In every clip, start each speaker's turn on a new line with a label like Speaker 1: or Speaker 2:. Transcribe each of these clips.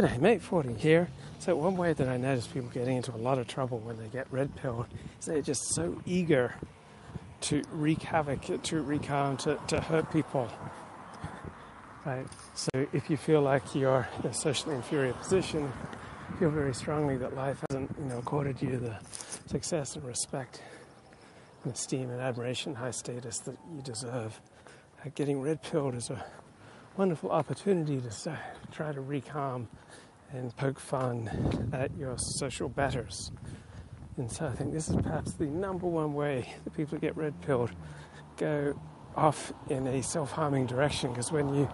Speaker 1: G'day, mate, 40 here. So, one way that I notice people getting into a lot of trouble when they get red pilled is they're just so eager to wreak havoc, to wreak harm, to, to hurt people. Right? So, if you feel like you're in a socially inferior position, feel very strongly that life hasn't, you know, accorded you the success and respect and esteem and admiration, high status that you deserve. Uh, getting red pilled is a wonderful opportunity to try to harm and poke fun at your social betters. And so I think this is perhaps the number one way that people who get red pilled go off in a self harming direction because when you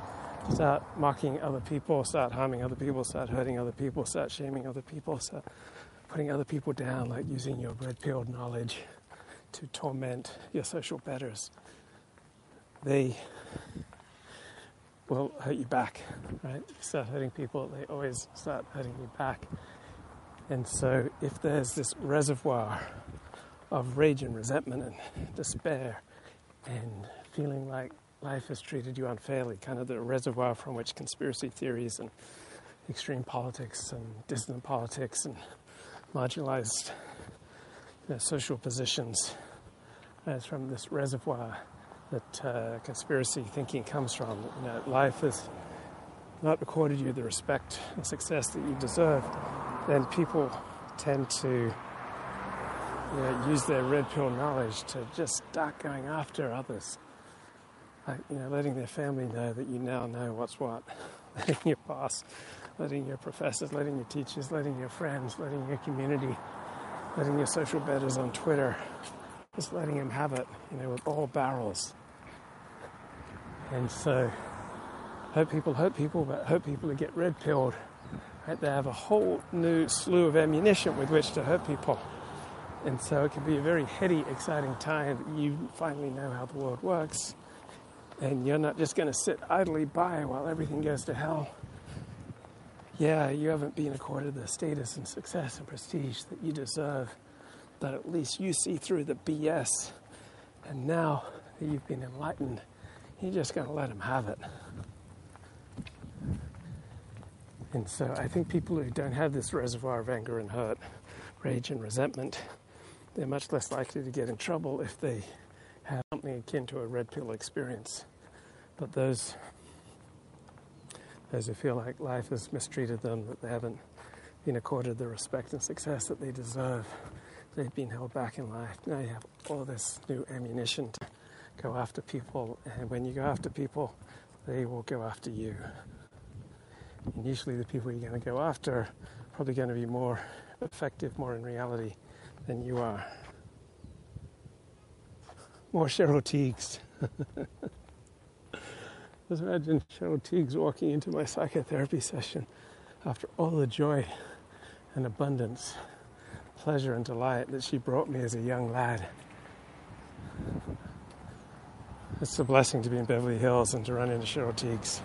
Speaker 1: start mocking other people, start harming other people, start hurting other people, start shaming other people, start putting other people down, like using your red pilled knowledge to torment your social betters, they will hurt you back, right? If You start hurting people, they always start hurting you back. And so, if there's this reservoir of rage and resentment and despair and feeling like life has treated you unfairly, kind of the reservoir from which conspiracy theories and extreme politics and dissident politics and marginalized you know, social positions, as from this reservoir that uh, conspiracy thinking comes from. You know, life has not accorded you the respect and success that you deserve, then people tend to you know, use their red pill knowledge to just start going after others. Like, you know, letting their family know that you now know what's what, letting your boss, letting your professors, letting your teachers, letting your friends, letting your community, letting your social betters on Twitter, just letting them have it, you know, with all barrels. And so, hurt people hurt people, but hurt people to get red pilled. Right? They have a whole new slew of ammunition with which to hurt people. And so it can be a very heady, exciting time. You finally know how the world works. And you're not just going to sit idly by while everything goes to hell. Yeah, you haven't been accorded the status and success and prestige that you deserve that at least you see through the BS. And now that you've been enlightened, you're just going to let them have it. And so I think people who don't have this reservoir of anger and hurt, rage and resentment, they're much less likely to get in trouble if they have something akin to a red pill experience. But those those who feel like life has mistreated them, that they haven't been accorded the respect and success that they deserve, they've been held back in life. Now you have all this new ammunition to go after people, and when you go after people, they will go after you. And usually, the people you're going to go after are probably going to be more effective, more in reality than you are. More Cheryl Tiegs. Just imagine Cheryl Tiegs walking into my psychotherapy session after all the joy and abundance pleasure and delight that she brought me as a young lad. It's a blessing to be in Beverly Hills and to run into Cheryl Tiegs.